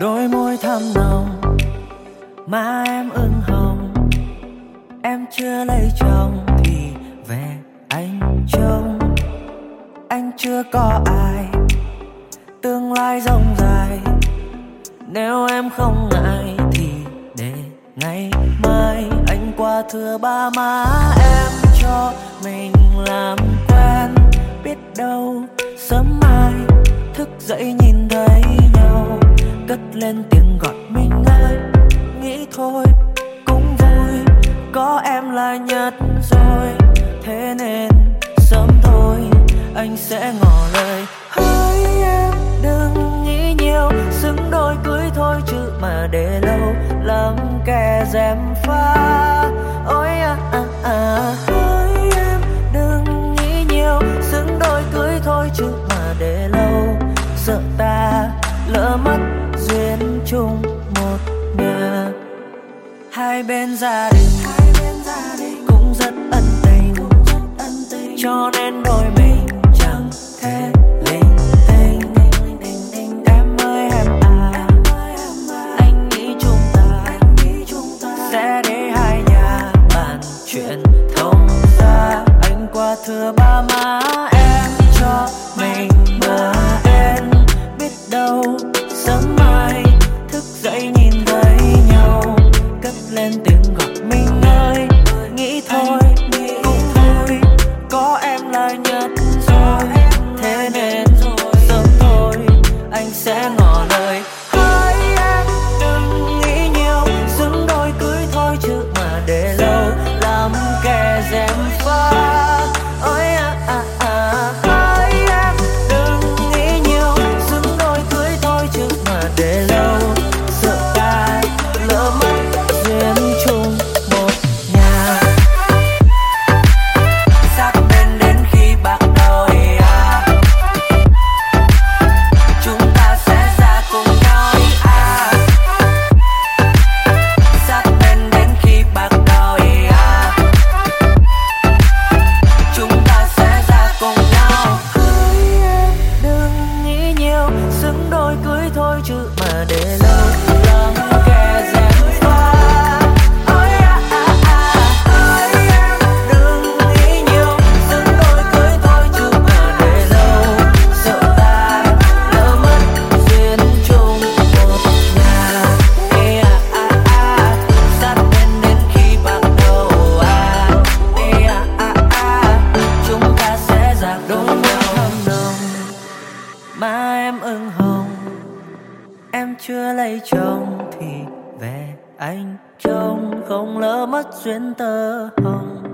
đôi môi thắm nồng má em ửng hồng. Em chưa lấy chồng thì về anh trông. Anh chưa có ai, tương lai rộng dài nếu em không ngại thì để ngày mai. Anh qua thưa ba má em cho mình làm quen. Biết đâu sớm mai thức dậy nhìn thấy nhau cất lên tiếng gọi mình ơi. Nghĩ thôi, cũng vui, có em là nhất rồi. Thế nên sớm thôi, anh sẽ ngỏ lời. Hỡi em, đừng nghĩ nhiều, xứng đôi cưới thôi chứ mà để lâu. Lắm kẻ dèm pha. Ôi à à à. Hỡi em, đừng nghĩ nhiều, xứng đôi cưới thôi chứ mà để lâu. Sợ ta lỡ mất duyên chung một nhà. Hai bên gia đình cũng rất ân tình. Cho nên đôi mình chẳng thể linh tinh em ơi, em à anh nghĩ chúng ta sẽ để hai nhà bàn chuyện thông ra anh qua thưa ba má sẽ ngỏ lời. Hỡi em, đừng nghĩ nhiều xứng đôi, cưới thôi chứ mà để lâu. Làm kẻ dèm pha. Chưa lấy chồng thì về anh trông không lỡ mất duyên tơ hồng.